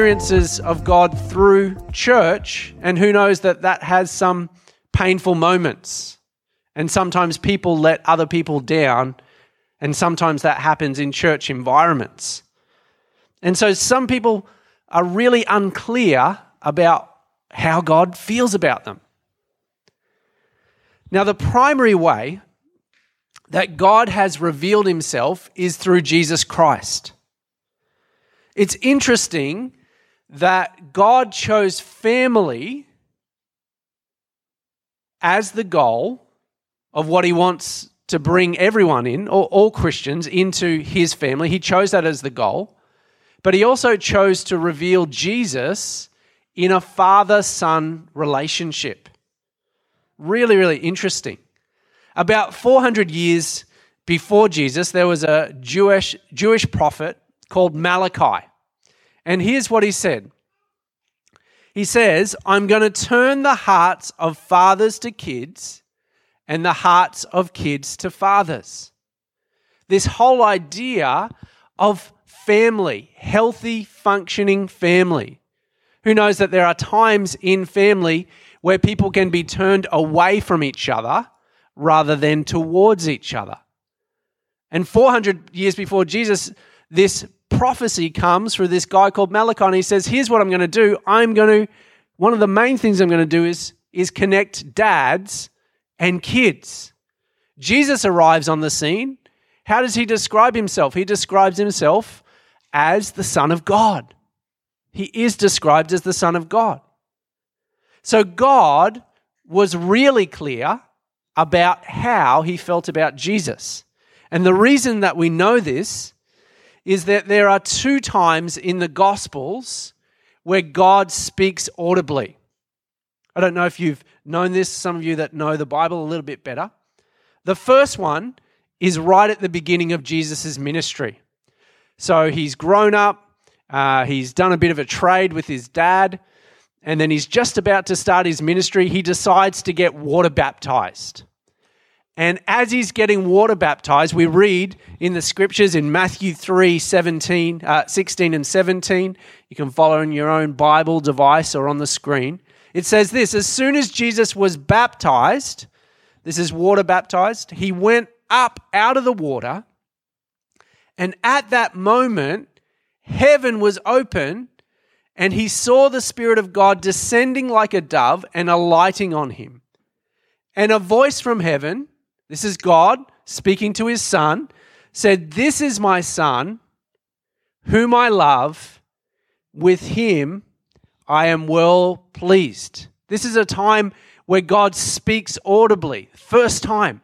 Experiences of God through church, and who knows that that has some painful moments. And sometimes people let other people down, and sometimes that happens in church environments. And so some people are really unclear about how God feels about them. Now, the primary way that God has revealed himself is through Jesus Christ. It's interesting that God chose family as the goal of what he wants to bring everyone in, or all Christians, into his family. He chose that as the goal. But he also chose to reveal Jesus in a father son relationship. Really, really interesting. About 400 years before Jesus, there was a Jewish, Jewish prophet called Malachi. And here's what he said He says, I'm going to turn the hearts of fathers to kids and the hearts of kids to fathers. This whole idea of family, healthy, functioning family. Who knows that there are times in family where people can be turned away from each other rather than towards each other. And 400 years before Jesus, this prophecy comes through this guy called Malachi, and he says, Here's what I'm going to do. I'm going to, one of the main things I'm going to do is, is connect dads and kids. Jesus arrives on the scene. How does he describe himself? He describes himself as the Son of God. He is described as the Son of God. So God was really clear about how he felt about Jesus. And the reason that we know this is that there are two times in the Gospels where God speaks audibly. I don't know if you've known this, some of you that know the Bible a little bit better. The first one is right at the beginning of Jesus' ministry. So he's grown up, uh, he's done a bit of a trade with his dad, and then he's just about to start his ministry. He decides to get water baptized. And as he's getting water baptized, we read in the scriptures in Matthew 3 17, uh, 16 and 17. You can follow in your own Bible device or on the screen. It says this As soon as Jesus was baptized, this is water baptized, he went up out of the water. And at that moment, heaven was open, and he saw the Spirit of God descending like a dove and alighting on him. And a voice from heaven, this is God speaking to his son, said, This is my son, whom I love. With him I am well pleased. This is a time where God speaks audibly. First time.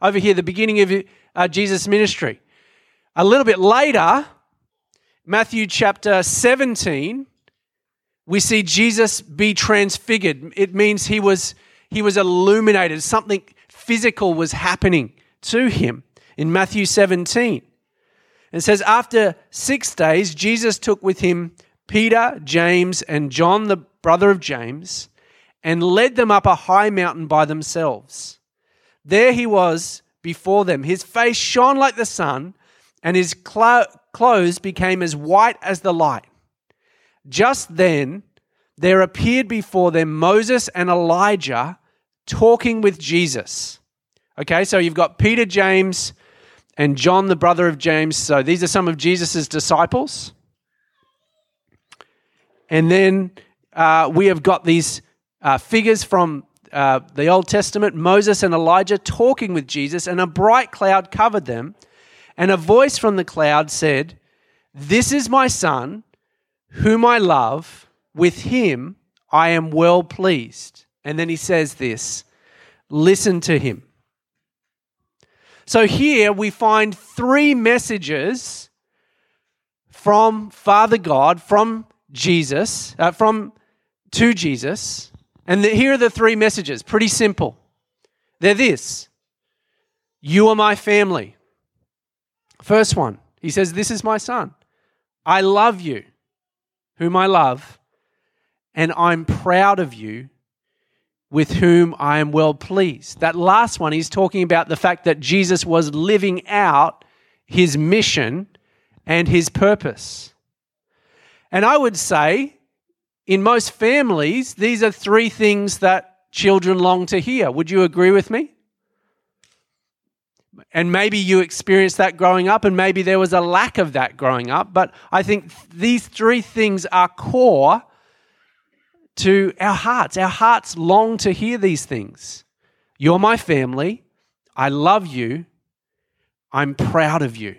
Over here, the beginning of uh, Jesus' ministry. A little bit later, Matthew chapter 17, we see Jesus be transfigured. It means he was, he was illuminated. Something physical was happening to him in Matthew 17. It says, After six days, Jesus took with him Peter, James, and John, the brother of James, and led them up a high mountain by themselves. There he was before them. His face shone like the sun, and his clothes became as white as the light. Just then, there appeared before them Moses and Elijah talking with Jesus. Okay, so you've got Peter, James, and John, the brother of James. So these are some of Jesus' disciples. And then uh, we have got these uh, figures from uh, the Old Testament Moses and Elijah talking with Jesus, and a bright cloud covered them. And a voice from the cloud said, This is my son, whom I love. With him I am well pleased. And then he says this listen to him. So here we find three messages from Father God, from Jesus, uh, from to Jesus. And the, here are the three messages. Pretty simple. They're this You are my family. First one, he says, This is my son. I love you, whom I love, and I'm proud of you, with whom I am well pleased. That last one, he's talking about the fact that Jesus was living out his mission and his purpose. And I would say, in most families, these are three things that children long to hear. Would you agree with me? And maybe you experienced that growing up, and maybe there was a lack of that growing up. But I think these three things are core to our hearts. Our hearts long to hear these things. You're my family. I love you. I'm proud of you.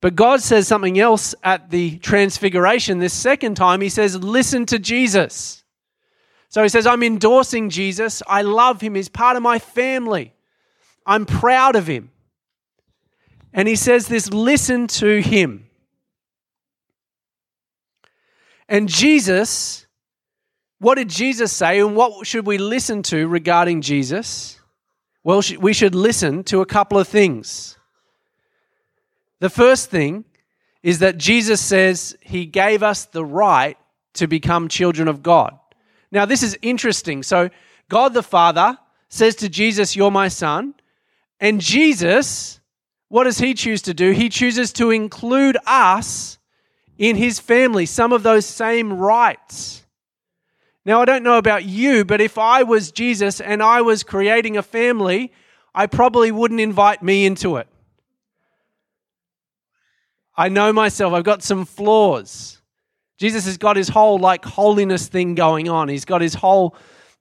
But God says something else at the transfiguration this second time. He says, Listen to Jesus. So he says, I'm endorsing Jesus. I love him. He's part of my family. I'm proud of him. And he says this listen to him. And Jesus, what did Jesus say, and what should we listen to regarding Jesus? Well, we should listen to a couple of things. The first thing is that Jesus says he gave us the right to become children of God. Now, this is interesting. So, God the Father says to Jesus, You're my son. And Jesus, what does he choose to do? He chooses to include us in his family, some of those same rights. Now, I don't know about you, but if I was Jesus and I was creating a family, I probably wouldn't invite me into it. I know myself, I've got some flaws. Jesus has got his whole like holiness thing going on. He's got his whole,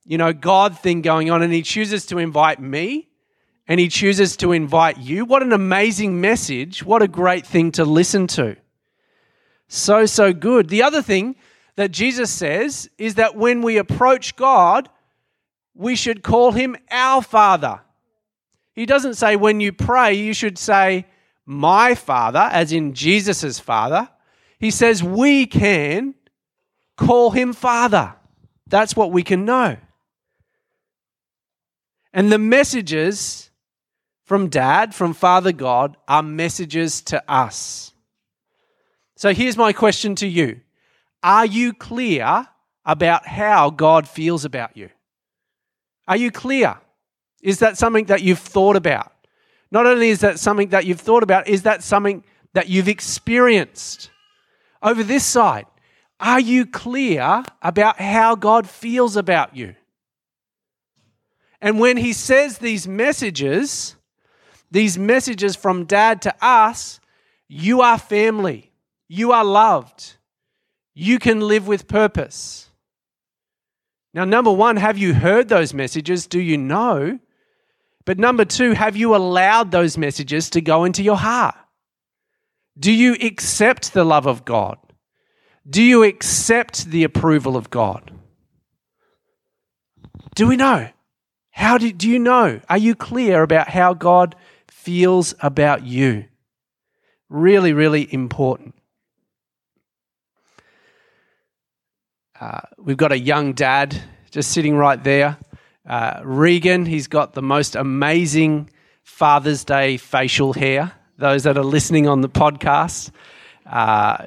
you know, God thing going on, and he chooses to invite me and he chooses to invite you. What an amazing message. What a great thing to listen to. So, so good. The other thing that Jesus says is that when we approach God, we should call him our Father. He doesn't say when you pray, you should say, my Father, as in Jesus' Father. He says we can call him Father. That's what we can know. And the messages from Dad, from Father God, are messages to us. So here's my question to you Are you clear about how God feels about you? Are you clear? Is that something that you've thought about? Not only is that something that you've thought about, is that something that you've experienced? Over this side, are you clear about how God feels about you? And when He says these messages, these messages from dad to us, you are family, you are loved, you can live with purpose. Now, number one, have you heard those messages? Do you know? But number two, have you allowed those messages to go into your heart? Do you accept the love of God? Do you accept the approval of God? Do we know? How do, do you know? Are you clear about how God feels about you? Really, really important. Uh, we've got a young dad just sitting right there. Uh, Regan, he's got the most amazing Father's Day facial hair. Those that are listening on the podcast, uh,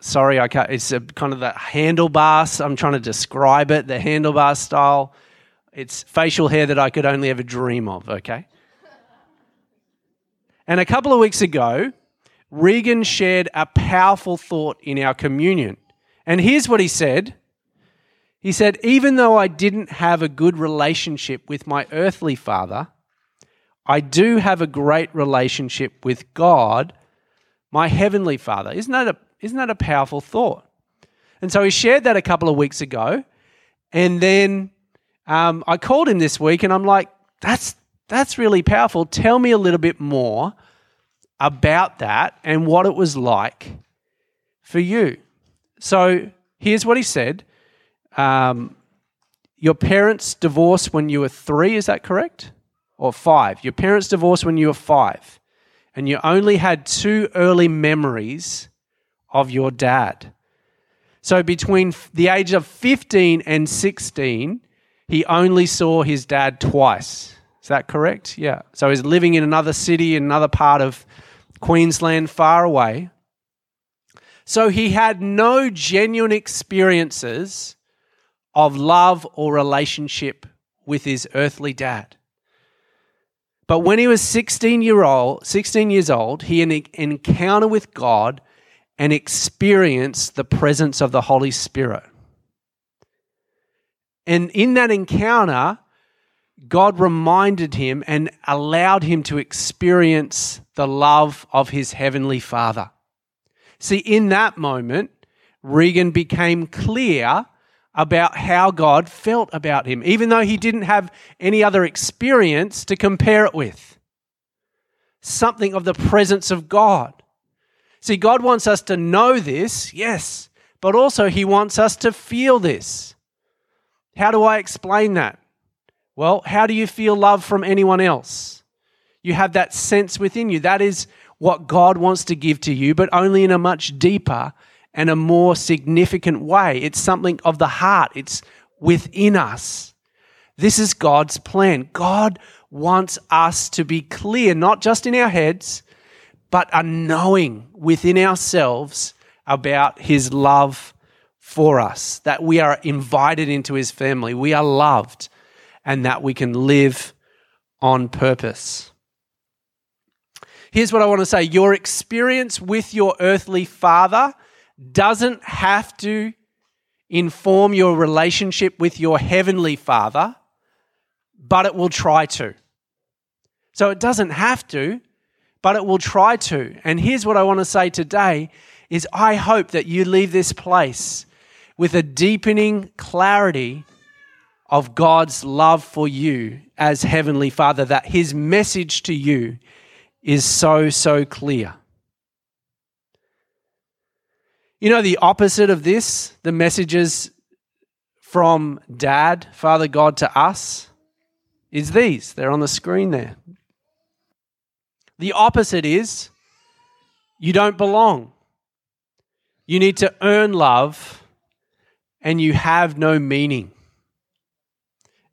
sorry, I can't. It's a, kind of the handlebars. I'm trying to describe it. The handlebar style. It's facial hair that I could only ever dream of. Okay. And a couple of weeks ago, Regan shared a powerful thought in our communion. And here's what he said he said, Even though I didn't have a good relationship with my earthly father, I do have a great relationship with God, my heavenly father. Isn't that a, isn't that a powerful thought? And so he shared that a couple of weeks ago. And then um, I called him this week and I'm like, that's, that's really powerful. Tell me a little bit more about that and what it was like for you. So here's what he said um, your parents divorced when you were three, is that correct? Or five? Your parents divorced when you were five, and you only had two early memories of your dad. So between the age of 15 and 16, he only saw his dad twice. Is that correct? Yeah. So he's living in another city, in another part of Queensland, far away. So he had no genuine experiences of love or relationship with his earthly dad. But when he was 16 year old, 16 years old, he had an encounter with God and experienced the presence of the Holy Spirit. And in that encounter, God reminded him and allowed him to experience the love of his heavenly Father. See, in that moment, Regan became clear about how God felt about him, even though he didn't have any other experience to compare it with. Something of the presence of God. See, God wants us to know this, yes, but also He wants us to feel this. How do I explain that? Well, how do you feel love from anyone else? You have that sense within you. That is what God wants to give to you, but only in a much deeper and a more significant way. It's something of the heart, it's within us. This is God's plan. God wants us to be clear, not just in our heads, but a knowing within ourselves about His love for us, that we are invited into His family, we are loved, and that we can live on purpose. Here's what I want to say your experience with your earthly father doesn't have to inform your relationship with your heavenly father, but it will try to. So it doesn't have to, but it will try to. And here's what I want to say today is I hope that you leave this place with a deepening clarity of God's love for you as Heavenly Father, that His message to you is so, so clear. You know, the opposite of this, the messages from Dad, Father God to us, is these. They're on the screen there. The opposite is you don't belong. You need to earn love and you have no meaning.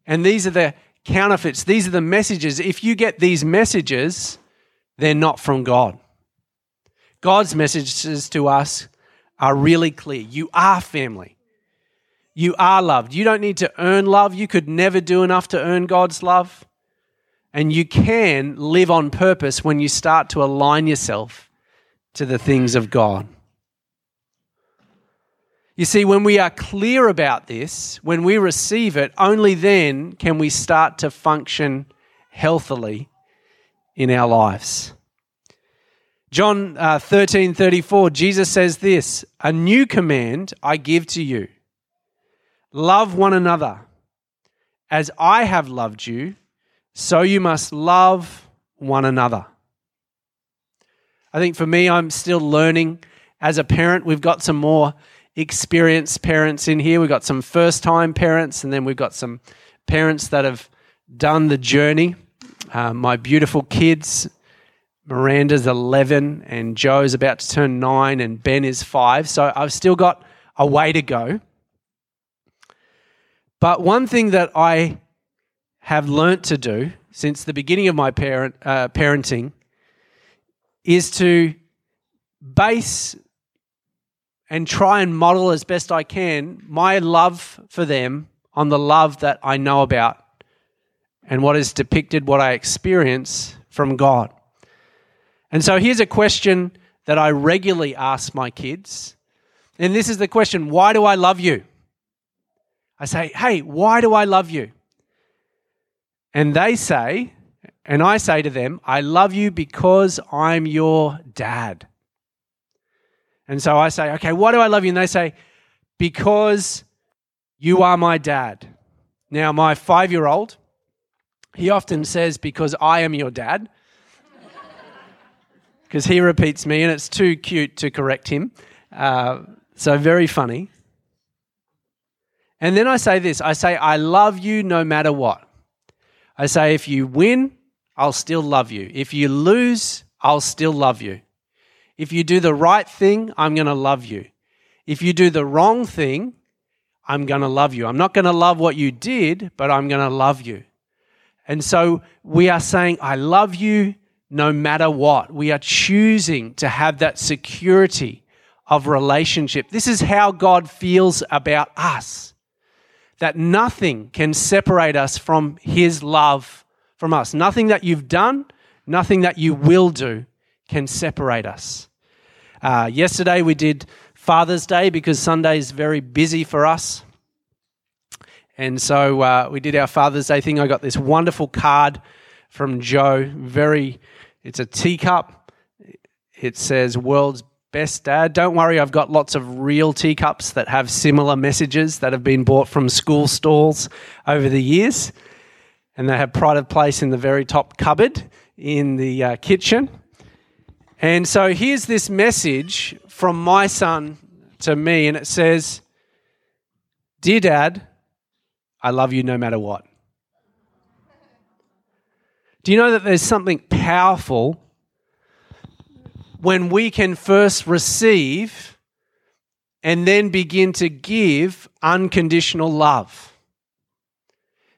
And these are the counterfeits, these are the messages. If you get these messages, they're not from God. God's messages to us are really clear. You are family. You are loved. You don't need to earn love. You could never do enough to earn God's love. And you can live on purpose when you start to align yourself to the things of God. You see, when we are clear about this, when we receive it, only then can we start to function healthily in our lives. John uh, 13 34, Jesus says this A new command I give to you love one another. As I have loved you, so you must love one another. I think for me, I'm still learning as a parent. We've got some more experienced parents in here. We've got some first time parents, and then we've got some parents that have done the journey. Uh, my beautiful kids, Miranda's 11, and Joe's about to turn 9, and Ben is 5. So I've still got a way to go. But one thing that I have learnt to do since the beginning of my parent, uh, parenting is to base and try and model as best I can my love for them on the love that I know about and what is depicted, what I experience from God. And so here's a question that I regularly ask my kids. And this is the question Why do I love you? I say, Hey, why do I love you? And they say, and I say to them, I love you because I'm your dad. And so I say, okay, why do I love you? And they say, because you are my dad. Now, my five year old, he often says, because I am your dad. Because he repeats me, and it's too cute to correct him. Uh, so, very funny. And then I say this I say, I love you no matter what. I say, if you win, I'll still love you. If you lose, I'll still love you. If you do the right thing, I'm going to love you. If you do the wrong thing, I'm going to love you. I'm not going to love what you did, but I'm going to love you. And so we are saying, I love you no matter what. We are choosing to have that security of relationship. This is how God feels about us that nothing can separate us from His love from us. Nothing that you've done, nothing that you will do can separate us. Uh, yesterday we did Father's Day because Sunday is very busy for us. And so uh, we did our Father's Day thing. I got this wonderful card from Joe. Very, it's a teacup. It says "World's Best Dad." Don't worry, I've got lots of real teacups that have similar messages that have been bought from school stalls over the years, and they have pride of place in the very top cupboard in the uh, kitchen. And so here's this message from my son to me, and it says, "Dear Dad." I love you no matter what. Do you know that there's something powerful when we can first receive and then begin to give unconditional love?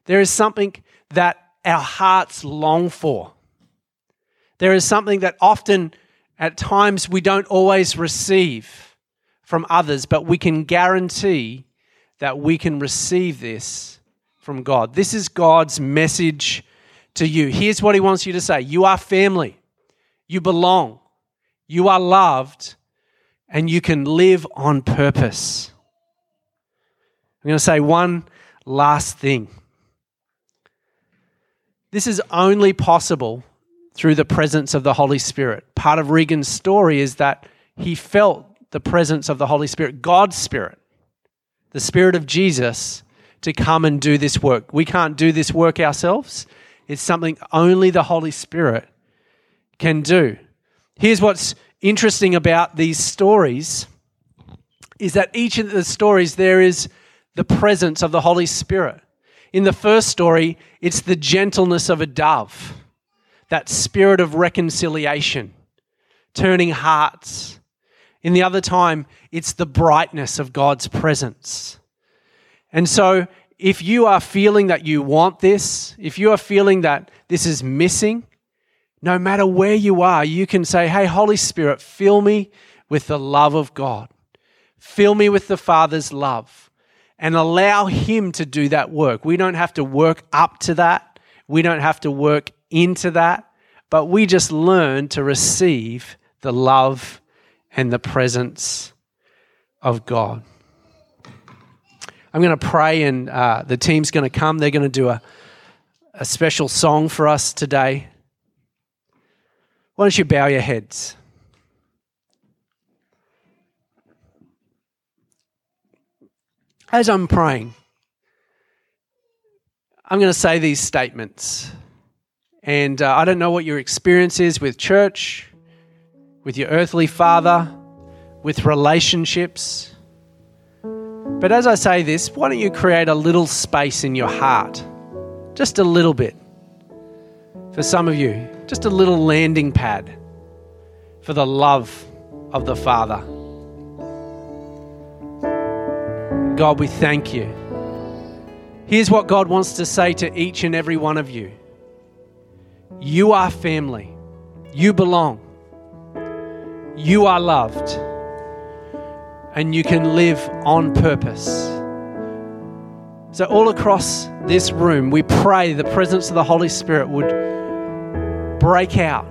There is something that our hearts long for. There is something that often, at times, we don't always receive from others, but we can guarantee that we can receive this from God. This is God's message to you. Here's what He wants you to say You are family, you belong, you are loved, and you can live on purpose. I'm going to say one last thing. This is only possible through the presence of the Holy Spirit. Part of Regan's story is that he felt the presence of the Holy Spirit, God's Spirit, the Spirit of Jesus to come and do this work. We can't do this work ourselves. It's something only the Holy Spirit can do. Here's what's interesting about these stories is that each of the stories there is the presence of the Holy Spirit. In the first story, it's the gentleness of a dove, that spirit of reconciliation, turning hearts. In the other time, it's the brightness of God's presence. And so, if you are feeling that you want this, if you are feeling that this is missing, no matter where you are, you can say, Hey, Holy Spirit, fill me with the love of God. Fill me with the Father's love and allow Him to do that work. We don't have to work up to that, we don't have to work into that, but we just learn to receive the love and the presence of God. I'm going to pray, and uh, the team's going to come. They're going to do a, a special song for us today. Why don't you bow your heads? As I'm praying, I'm going to say these statements. And uh, I don't know what your experience is with church, with your earthly father, with relationships. But as I say this, why don't you create a little space in your heart? Just a little bit. For some of you, just a little landing pad for the love of the Father. God, we thank you. Here's what God wants to say to each and every one of you You are family, you belong, you are loved and you can live on purpose. So, all across this room, we pray the presence of the Holy Spirit would break out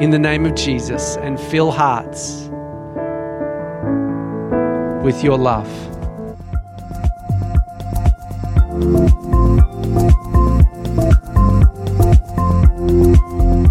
in the name of Jesus and fill hearts with your love.